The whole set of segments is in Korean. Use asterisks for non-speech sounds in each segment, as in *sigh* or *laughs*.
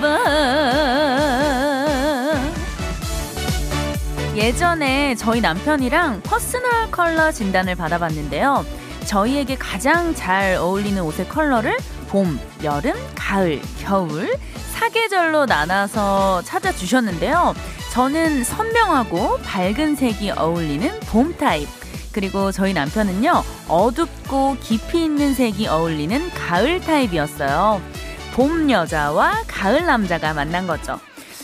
봐 예전에 저희 남편이랑 personal color 진단을 받아봤는데요. 저희에게 가장 잘 어울리는 옷의 컬러를 봄, 여름, 가을, 겨울 사계절로 나눠서 찾아주셨는데요. 저는 선명하고 밝은 색이 어울리는 봄 타입. 그리고 저희 남편은요, 어둡고 깊이 있는 색이 어울리는 가을 타입이었어요. 봄 여자와 가을 남자가 만난 거죠.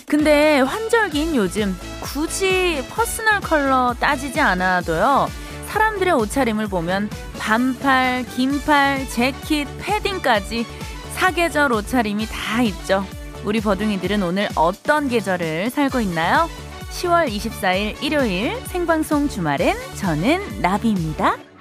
근데 환절기인 요즘 굳이 personal color 따지지 않아도요. 사람들의 옷차림을 보면 반팔, 긴팔, 재킷, 패딩까지 사계절 옷차림이 다 있죠. 우리 버둥이들은 오늘 어떤 계절을 살고 있나요? 10월 24일 일요일 생방송 주말엔 저는 나비입니다.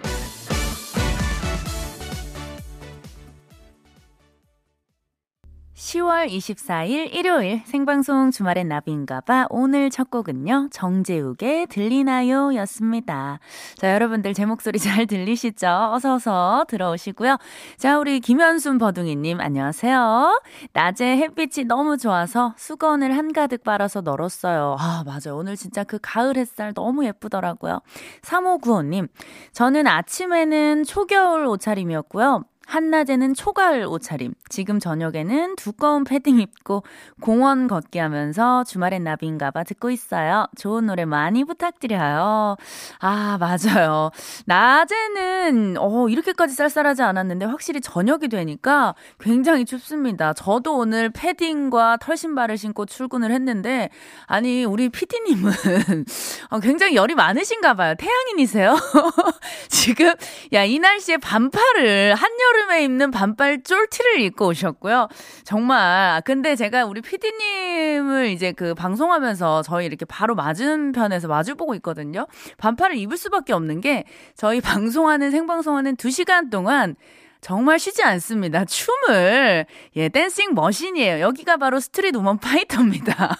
10월 24일 일요일 생방송 주말엔 나비인가봐. 오늘 첫 곡은요 정재욱의 들리나요? 였습니다. 자 여러분들 제 목소리 *laughs* 잘 들리시죠? 어서어서 들어오시고요. 자 우리 김현순 버둥이님 안녕하세요. 낮에 햇빛이 너무 좋아서 수건을 한가득 빨아서 널었어요. 아 맞아요. 오늘 진짜 그 가을 햇살 너무 예쁘더라고요. 3595님 저는 아침에는 초겨울 옷차림이었고요 한낮에는 초가을 옷차림, 지금 저녁에는 두꺼운 패딩 입고 공원 걷기 하면서 주말엔 나비인가봐 듣고 있어요. 좋은 노래 많이 부탁드려요. 아, 맞아요. 낮에는, 어, 이렇게까지 쌀쌀하지 않았는데 확실히 저녁이 되니까 굉장히 춥습니다. 저도 오늘 패딩과 털신발을 신고 출근을 했는데, 아니, 우리 피디님은 *laughs* 어, 굉장히 열이 많으신가 봐요. 태양인이세요? *laughs* 지금, 야, 이 날씨에 반팔을 한여름 여름에 입는 반팔 쫄티를 입고 오셨고요. 정말 근데 제가 우리 피디님을 이제 그 방송하면서 저희 이렇게 바로 맞은편에서 마주보고 있거든요. 반팔을 입을 수밖에 없는 게 저희 *laughs* 방송하는 생방송하는 2시간 동안 정말 쉬지 않습니다. 춤을 예 dancing machine이에요. 여기가 바로 스트릿 우먼 파이터입니다.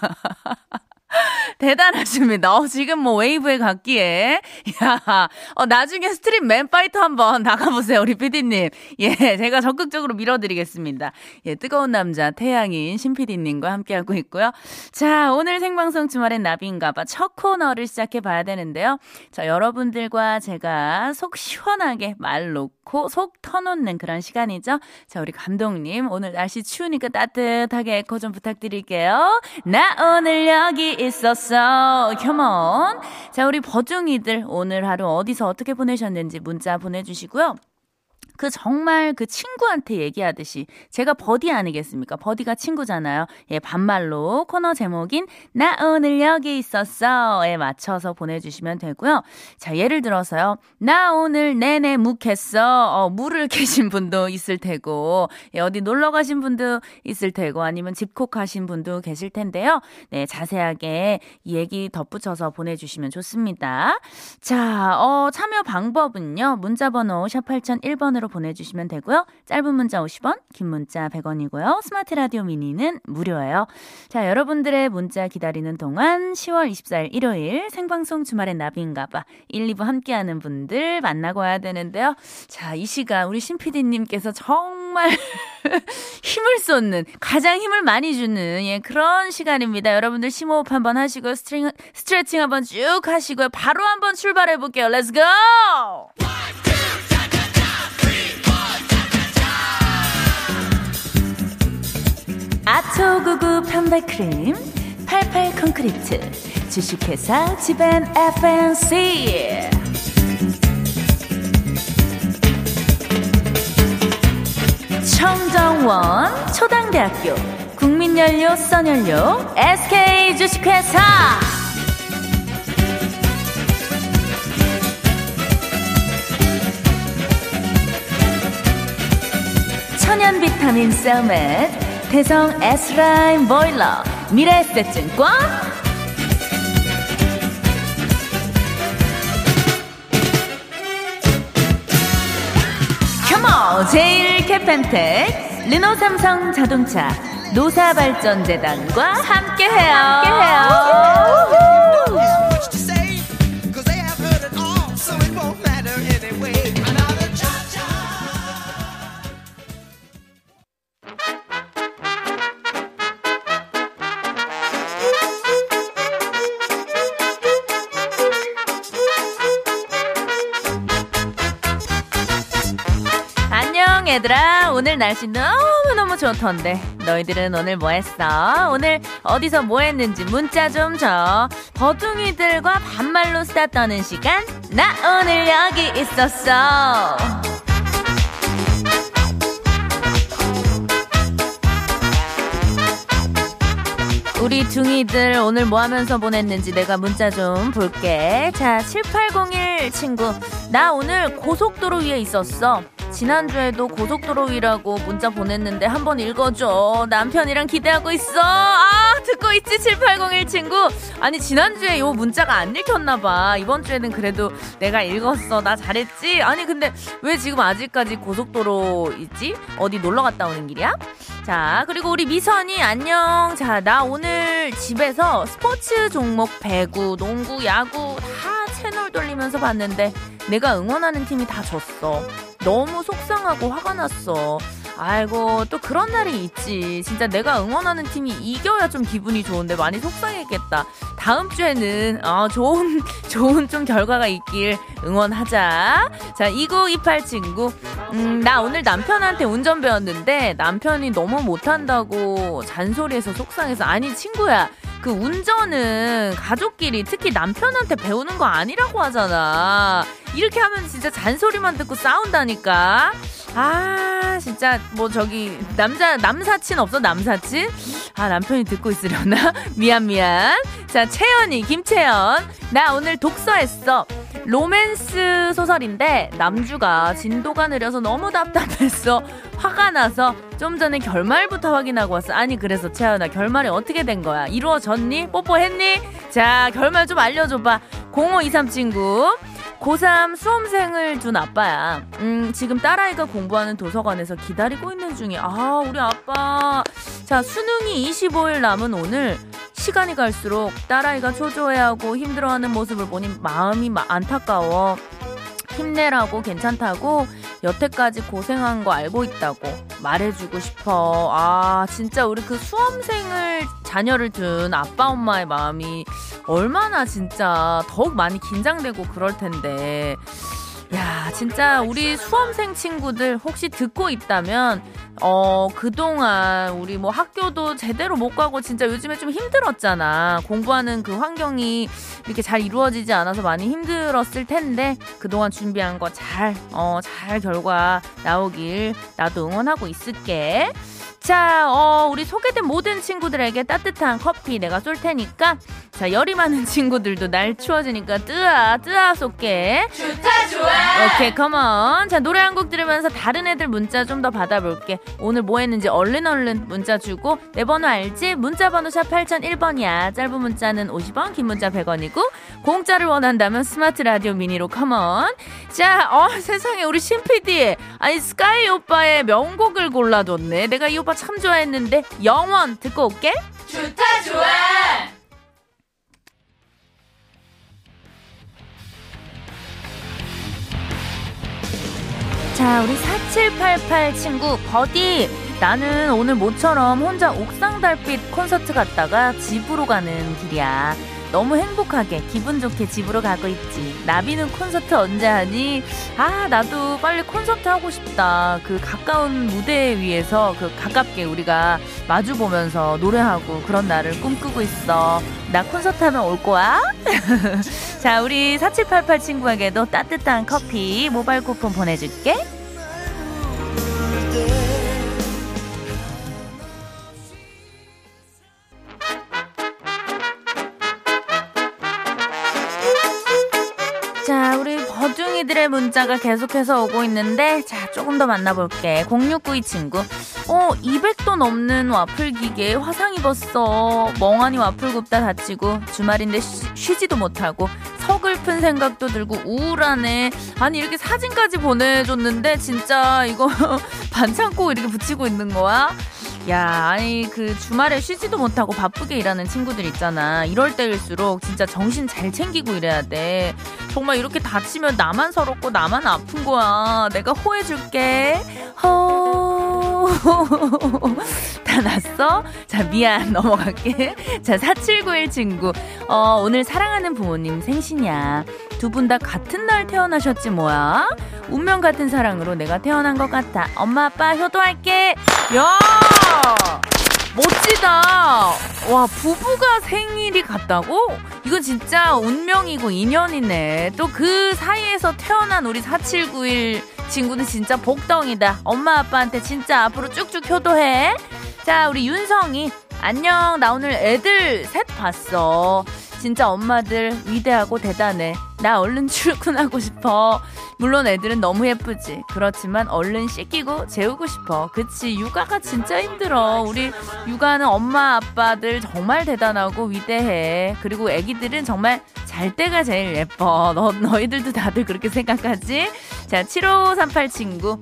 *laughs* 대단하십니다. 어, 지금 뭐 웨이브에 각기에. *laughs* 야, 어, 나중에 스트릿 맨파이터 한번 나가보세요, 우리 피디님. 예, 제가 적극적으로 밀어드리겠습니다. 예, 뜨거운 남자, 태양인 신피디님과 함께하고 있고요. 자, 오늘 생방송 주말엔 나비인가봐 첫 코너를 시작해봐야 되는데요. 자, 여러분들과 제가 속 시원하게 말 놓고 속 터놓는 그런 시간이죠. 자, 우리 감독님, 오늘 날씨 추우니까 따뜻하게 에코 좀 부탁드릴게요. 나 오늘 여기 있었어. Come on. 자, 우리 버중이들 오늘 하루 어디서 어떻게 보내셨는지 문자 보내주시고요. 그 정말 그 친구한테 얘기하듯이 제가 버디 아니겠습니까? 버디가 친구잖아요. 예, 반말로 코너 제목인 나 오늘 여기 있었어에 맞춰서 보내주시면 되고요. 자, 예를 들어서요. 나 오늘 내내 묵했어. 어, 물을 *laughs* 캐신 분도 있을 테고, 예, 어디 놀러 가신 분도 있을 테고, 아니면 집콕하신 분도 계실 텐데요. 네, 자세하게 이 얘기 덧붙여서 보내주시면 좋습니다. 자, 어, 참여 방법은요. 문자번호 샵 8001번으로 보내주시면 되고요. 짧은 문자 50원, 긴 문자 100원이고요. 스마트 라디오 미니는 무료예요. 자, 여러분들의 문자 기다리는 동안 10월 24일 일요일 생방송 주말엔 나비인가봐 1, 2부 함께하는 분들 만나고 와야 되는데요. 자, 이 시간 우리 신피디님께서 정말 *laughs* 힘을 쏟는 가장 힘을 많이 주는 예, 그런 시간입니다. 여러분들 심호흡 한번 하시고 스트링, 스트레칭 한번 쭉 하시고요. 바로 한번 출발해 볼게요. Let's 아초구구 편백크림 88 콘크리트 주식회사 지벤 FNC 청정원 초당대학교 국민연료 선연료 SK 주식회사. 천연 비타민 셀멧 대성 S라인 보일러 미래에셋증권 컴온 제일 캐펜텍 르노 삼성 자동차 노사발전재단과 함께해요. 함께해요. 날씨 너무너무 좋던데 너희들은 오늘 뭐 했어? 오늘 어디서 뭐 했는지 문자 좀 줘. 버둥이들과 반말로 수다 떠는 시간 나 오늘 여기 있었어 우리 둥이들 오늘 뭐 하면서 보냈는지 내가 문자 좀 볼게. 자, 7801 친구. 나 오늘 고속도로 위에 있었어. 지난주에도 고속도로 위라고 문자 보냈는데 한번 읽어줘. 남편이랑 기대하고 있어. 아, 듣고 있지, 7801 친구. 아니, 지난주에 요 문자가 안 읽혔나봐. 이번 주에는 그래도 내가 읽었어. 나 잘했지? 아니, 근데 왜 지금 아직까지 고속도로 있지? 어디 놀러 갔다 오는 길이야? 자, 그리고 우리 미선이 안녕. 자, 나 오늘 집에서 스포츠 종목 배구, 농구, 야구 다 채널 돌리면서 봤는데 내가 응원하는 팀이 다 졌어. 너무 속상하고 화가 났어. 아이고 또 그런 날이 있지. 진짜 내가 응원하는 팀이 이겨야 좀 기분이 좋은데 많이 속상했겠다. 다음 주에는 아 좋은 *laughs* 좋은 좀 결과가 있길 응원하자. 자 2928 친구. 음, 나 오늘 남편한테 운전 배웠는데 남편이 너무 못한다고 잔소리해서 속상해서 아니 친구야. 그 운전은 가족끼리 특히 남편한테 배우는 거 아니라고 하잖아. 이렇게 하면 진짜 잔소리만 듣고 싸운다니까. 아, 진짜 뭐 저기 남자 남사친 없어 남사친? 아 남편이 듣고 있으려나? *laughs* 미안 미안. 자 채연이 김채연 나 오늘 독서했어. 로맨스 소설인데 남주가 진도가 느려서 너무 답답했어. *laughs* 화가 나서 좀 전에 결말부터 확인하고 왔어. 아니 그래서 채연아 결말이 어떻게 된 거야? 이루어졌니? 뽀뽀했니? 자 결말 좀 알려줘봐. 0523 친구. 고3 수험생을 둔 아빠야. 음, 지금 딸아이가 공부하는 도서관에서 기다리고 있는 중이야. 아, 우리 아빠. 자, 수능이 25일 남은 오늘 시간이 갈수록 딸아이가 초조해하고 힘들어하는 모습을 보니 마음이 안타까워. 힘내라고 괜찮다고 여태까지 고생한 거 알고 있다고 말해주고 싶어. 아, 진짜 우리 그 수험생을 자녀를 둔 아빠 엄마의 마음이 얼마나 진짜 더욱 많이 긴장되고 그럴 텐데. 야, 진짜 우리 수험생 친구들 혹시 듣고 있다면, 어, 그동안 우리 뭐 학교도 제대로 못 가고 진짜 요즘에 좀 힘들었잖아. 공부하는 그 환경이 이렇게 잘 이루어지지 않아서 많이 힘들었을 텐데, 그동안 준비한 거 잘, 어, 잘 결과 나오길 나도 응원하고 있을게. 자, 어, 우리 소개된 모든 친구들에게 따뜻한 커피 내가 쏠 테니까 자, 열이 많은 *laughs* 친구들도 날 추워지니까 뜨아, 뜨아 쏠게. 좋아. 오케이, come on. 자, 노래 한 곡 들으면서 다른 애들 문자 좀 더 받아볼게. 오늘 뭐 했는지 얼른 얼른 문자 주고 내 번호 알지? 문자 번호 샵 8001번이야. 짧은 문자는 50원, 긴 문자 100원이고 공짜를 원한다면 스마트 라디오 미니로 come on. 자, 어, *laughs* 세상에 우리 신 PD. 아니, 스카이 오빠의 명곡을 골라줬네. 내가 이 오빠 참 좋아했는데 영원 듣고 올게. 좋다, 좋아. 자, 우리 4788 친구, 버디. 나는 오늘 모처럼 혼자 옥상 달빛 콘서트 갔다가 집으로 가는 길이야. 너무 행복하게 기분 좋게 집으로 가고 있지. 나비는 콘서트 언제 하니? 아, 나도 빨리 콘서트 하고 싶다. 그 가까운 무대 위에서 그 가깝게 우리가 마주 보면서 노래하고 그런 날을 꿈꾸고 있어. 나 콘서트 하면 올 거야? *laughs* 자, 우리 4788 친구에게도 따뜻한 커피 모바일 쿠폰 보내줄게. 버중이들의 문자가 계속해서 오고 있는데, 자, 조금 더 만나볼게. 0692 친구. 어, 200도 넘는 와플 기계에 화상 입었어. 멍하니 와플 굽다 다치고, 주말인데 쉬, 지도 못하고, 서글픈 생각도 들고, 우울하네. 아니, 이렇게 사진까지 보내줬는데, 진짜 이거 *laughs* 반창 고 이렇게 붙이고 있는 거야? 야, 아니 그 주말에 쉬지도 못하고 바쁘게 일하는 친구들 있잖아. 이럴 때일수록 진짜 정신 잘 챙기고 이래야 돼. 정말 이렇게 다치면 나만 서럽고 나만 아픈 거야. 내가 호해 줄게. 호. *laughs* 다 났어? 자, 미안. *laughs* 넘어갈게. 자, 4791 친구. 어, 오늘 사랑하는 부모님 생신이야. 두 분 다 같은 날 태어나셨지 뭐야? 운명 같은 사랑으로 내가 태어난 것 같아. 엄마 아빠 효도할게. 야 멋지다. 와 부부가 생일이 같다고? 이거 진짜 운명이고 인연이네. 또 그 사이에서 태어난 우리 4791 친구는 진짜 복덩이다. 엄마 아빠한테 진짜 앞으로 쭉쭉 효도해. 자 우리 윤성이 안녕 나 오늘 애들 셋 봤어. 진짜 엄마들 위대하고 대단해. 나 얼른 출근하고 싶어. 물론 애들은 너무 예쁘지. 그렇지만 얼른 씻기고 재우고 싶어. 그치. 육아가 진짜 힘들어. 우리 육아는 엄마, 아빠들 정말 대단하고 위대해. 그리고 애기들은 정말 잘 때가 제일 예뻐. 너, 너희들도 다들 그렇게 생각하지? 자, 7538 친구.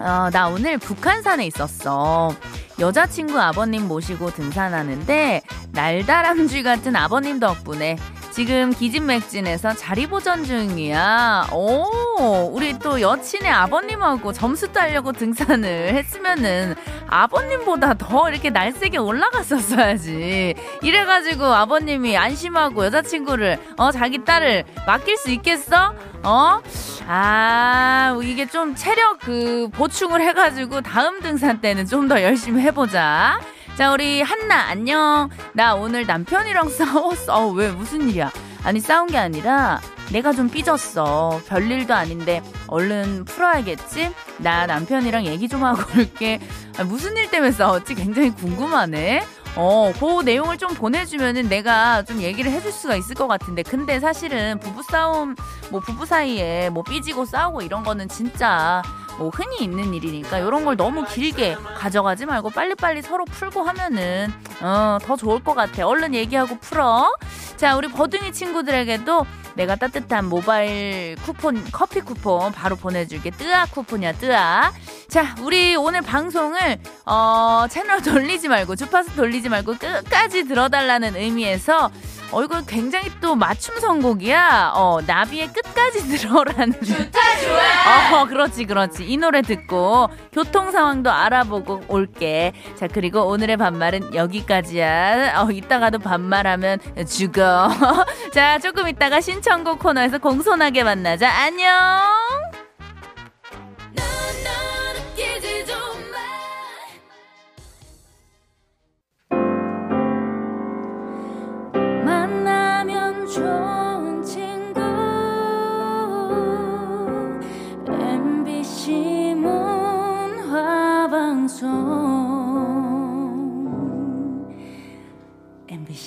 어, 나 오늘 북한산에 있었어. 여자친구 아버님 모시고 등산하는데 날다람쥐 같은 아버님 덕분에 지금 기진맥진에서 자리 보전 중이야. 오, 우리 또 여친의 아버님하고 점수 따려고 등산을 했으면은 아버님보다 더 이렇게 날쌔게 올라갔었어야지. 이래가지고 아버님이 안심하고 여자친구를, 어, 자기 딸을 맡길 수 있겠어? 어? 아, 이게 좀 체력 그 보충을 해가지고 다음 등산 때는 좀 더 열심히 해보자. 자, 우리 한나, 안녕. 나 오늘 남편이랑 *laughs* 싸웠어. 어, 왜, 무슨 일이야? 아니, 싸운 게 아니라 내가 좀 삐졌어. 별일도 아닌데 얼른 풀어야겠지? 나 남편이랑 얘기 좀 하고 올게. 아, 무슨 일 때문에 싸웠지? 굉장히 궁금하네. 어, 그 내용을 좀 보내주면은 내가 좀 얘기를 해줄 수가 있을 것 같은데. 근데 사실은 부부싸움, 뭐 부부 사이에 뭐 삐지고 싸우고 이런 거는 진짜 뭐 흔히 있는 일이니까 이런 걸 너무 길게 가져가지 말고 빨리빨리 서로 풀고 하면은 어, 더 좋을 것 같아. 얼른 얘기하고 풀어. 자, 우리 버둥이 친구들에게도 내가 따뜻한 모바일 쿠폰, 커피 쿠폰 바로 보내줄게. 뜨아 쿠폰이야, 뜨아. 자, 우리 오늘 방송을, 어, 채널 *laughs* 돌리지 말고, 주파수 돌리지 말고 끝까지 들어달라는 의미에서 어, 이거 굉장히 또 맞춤 선곡이야. 어, 나비의 끝까지 *laughs* 들어라는. 좋다, 좋아. 어, 그렇지, 그렇지. 이 노래 듣고 교통 상황도 알아보고 올게. 자, 그리고 오늘의 반말은 여기까지야. 어, 이따가도 반말하면 죽어. *laughs* 자, 조금 이따가 신청곡 코너에서 공손하게 만나자. 안녕!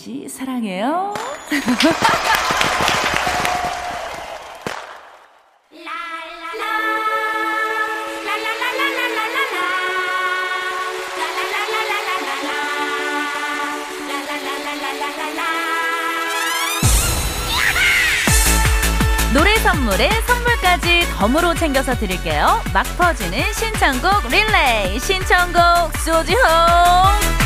MBC 사랑해요. 노래 선물에 선물까지 덤으로 챙겨서 드릴게요. 막 퍼지는 신청곡 릴레이. 신청곡 소지호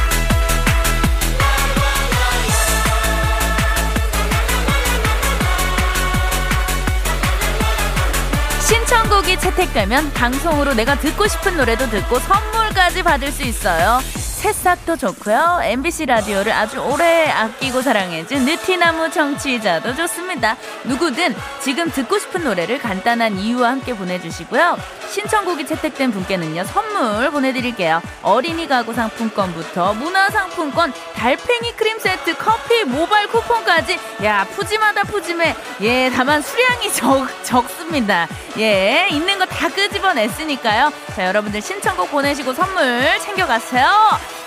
신청곡이 채택되면 방송으로 내가 듣고 싶은 노래도 듣고 선물까지 받을 수 있어요. 새싹도 좋고요. MBC 라디오를 아주 오래 아끼고 사랑해준 느티나무 청취자도 좋습니다. 누구든 지금 듣고 싶은 노래를 간단한 이유와 함께 보내주시고요. 신청곡이 채택된 분께는요 선물 보내드릴게요. 어린이 가구 상품권부터 문화상품권, 달팽이 크림 세트, 커피, 모바일 쿠폰까지 야 푸짐하다 푸짐해. 예 다만 수량이 적 적습니다. 예 있는 거 다 끄집어냈으니까요. 자 여러분들 신청곡 보내시고 선물 챙겨가세요.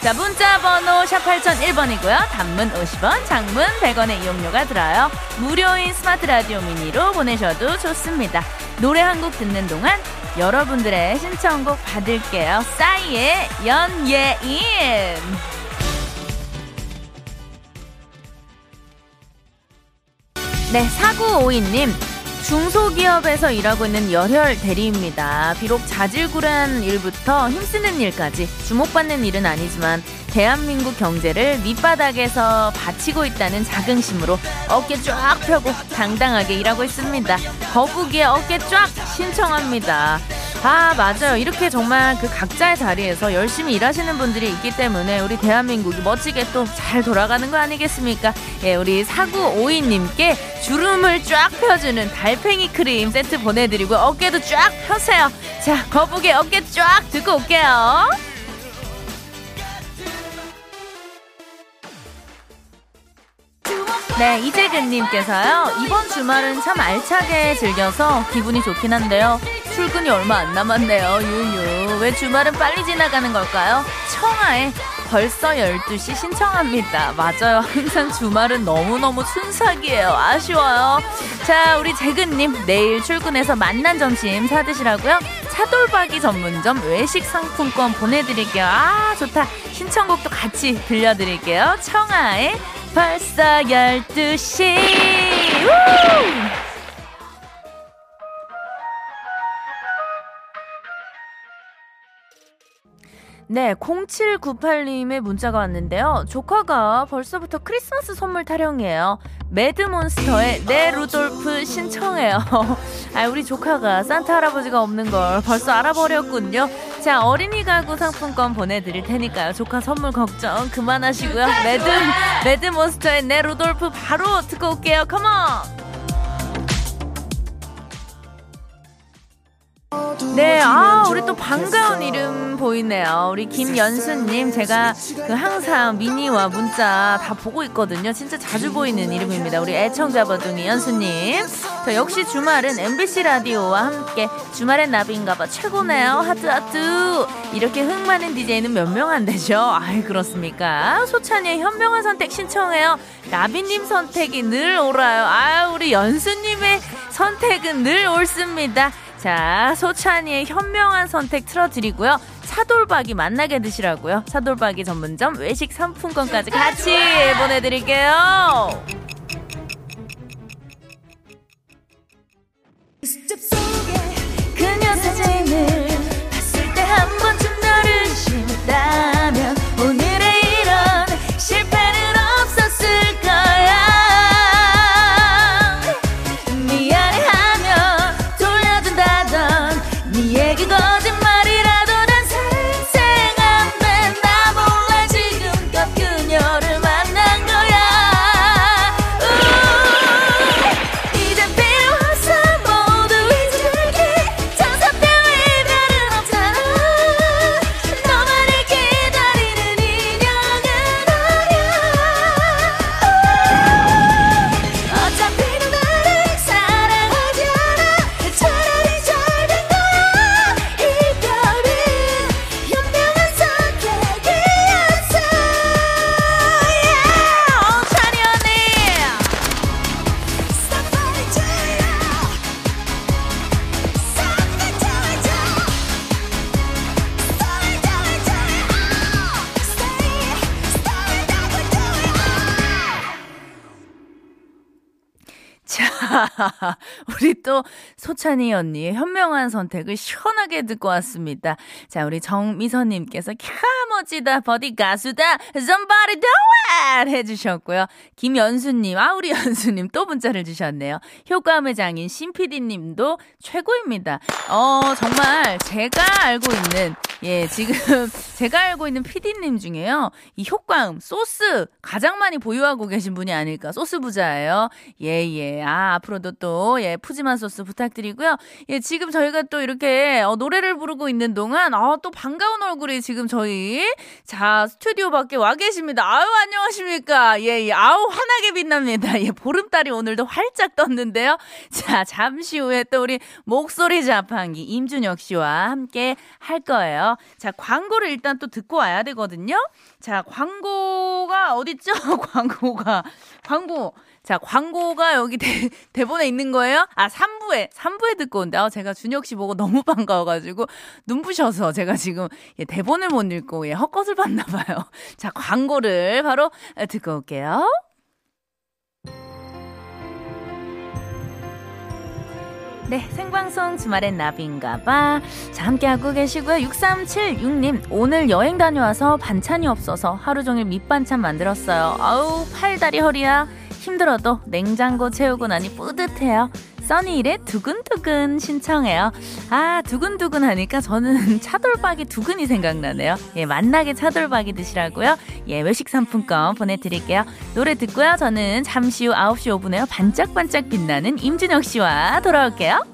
자 문자 번호 샵 8001번이고요. 단문 50원, 장문 100원의 이용료가 들어요. 무료인 스마트 라디오 미니로 보내셔도 좋습니다. 노래 한 곡 듣는 동안 여러분들의 신청곡 받을게요. 싸이의 연예인. 네, 4952님. 중소기업에서 일하고 있는 열혈 대리입니다. 비록 자질구레한 일부터 힘쓰는 일까지 주목받는 일은 아니지만 대한민국 경제를 밑바닥에서 받치고 있다는 자긍심으로 어깨 쫙 펴고 당당하게 일하고 있습니다. 거북이의 어깨 쫙 신청합니다. 아, 맞아요. 이렇게 정말 그 각자의 자리에서 열심히 일하시는 분들이 있기 때문에 우리 대한민국이 멋지게 또 잘 돌아가는 거 아니겠습니까? 예, 우리 사구오이님께 주름을 쫙 펴주는 달팽이 크림 세트 보내드리고 어깨도 쫙 펴세요. 자, 거북이 어깨 쫙 듣고 올게요. 네, 이재근님께서요. 이번 주말은 참 알차게 즐겨서 기분이 좋긴 한데요. 출근이 얼마 안 남았네요. 유유. 왜 주말은 빨리 지나가는 걸까요? 청하에 벌써 12시 신청합니다. 맞아요. 항상 주말은 너무너무 순삭이에요. 아쉬워요. 자, 우리 재근님, 내일 출근해서 만난 점심 사드시라고요. 차돌박이 전문점 외식 상품권 보내드릴게요. 아, 좋다. 신청곡도 같이 들려드릴게요. 청하의 벌써 12시. 우! 네, 0798님의 문자가 왔는데요. 조카가 벌써부터 크리스마스 선물 타령이에요. 매드몬스터의 내 루돌프 신청해요. *laughs* 아, 우리 조카가 산타 할아버지가 없는 걸 벌써 알아버렸군요. 자, 어린이 가구 상품권 보내드릴 테니까요. 조카 선물 걱정 그만하시고요. 매드, 매드몬스터의 내 루돌프 바로 듣고 올게요. Come on! 네, 아, 우리 또 반가운 이름 보이네요. 우리 김연수님, 제가 그 항상 미니와 문자 다 보고 있거든요. 진짜 자주 보이는 이름입니다. 우리 애청자버둥이 연수님. 저 역시 주말은 MBC 라디오와 함께 주말엔 나비인가봐 최고네요. 하트 하트. 이렇게 흥 많은 DJ는 몇 명 안 되죠? 아이, 그렇습니까? 소찬이의 현명한 선택 신청해요. 나비님 선택이 늘 옳아요. 아, 우리 연수님의 선택은 늘 옳습니다. 자, 소찬이의 현명한 선택 틀어드리고요. 차돌박이 만나게 드시라고요. 차돌박이 전문점 외식 상품권까지 같이 보내드릴게요. 자, *laughs* 우리 또 소찬이 언니의 현명한 선택을 시원하게 듣고 왔습니다. 자, 우리 정미선님께서 캬 멋지다 버디 가수다 somebody do it 해주셨고요. 김연수님, 아 우리 *laughs* 연수님 또 문자를 주셨네요. 효과음의 장인 신PD님도 최고입니다. 어 정말 제가 알고 있는 예 지금 *laughs* 제가 알고 있는 PD님 중에요 이 효과음 소스 가장 많이 보유하고 계신 분이 아닐까 소스 부자예요. 예 예. 아 앞으로도 또 예 푸짐한 소스 부탁드리고요. 예 지금 저희가 또 이렇게 어, 노래를 부르고 있는 동안 아또 반가운 얼굴이 지금 저희 자 스튜디오 밖에 와 계십니다. 아유 안녕하십니까. 예, 예 아우 환하게 빛납니다. 예 보름달이 오늘도 활짝 떴는데요. 자 잠시 후에 또 우리 목소리 자판기 임준혁 씨와 함께 할 거예요. 자 광고를 일단 또 듣고 와야 되거든요. 자 광고가 어딨죠? *laughs* 광고가 광고 자, 광고가 여기 대, *laughs* 대본에 있는 거예요? 아, 3부에, 3부에 듣고 온다. 아, 제가 준혁 씨 보고 너무 *laughs* 반가워가지고 눈부셔서 제가 지금 예, 대본을 못 읽고 예, 헛것을 봤나 봐요. *laughs* 자, 광고를 바로 듣고 올게요. 네, 생방송 주말엔 나비인가봐. 자, 함께하고 계시고요. 6376님, 오늘 여행 다녀와서 반찬이 없어서 하루 종일 밑반찬 만들었어요. 아우, 팔다리 허리야. 힘들어도 냉장고 채우고 나니 뿌듯해요. 써니일의 두근두근 신청해요. 아, 두근두근 하니까 저는 *laughs* 차돌박이 두근이 생각나네요. 예, 만나게 차돌박이 드시라고요. 예, 외식 상품권 보내드릴게요. 노래 듣고요. 저는 잠시 후 9시 5분에요. 반짝반짝 빛나는 임준혁 씨와 돌아올게요.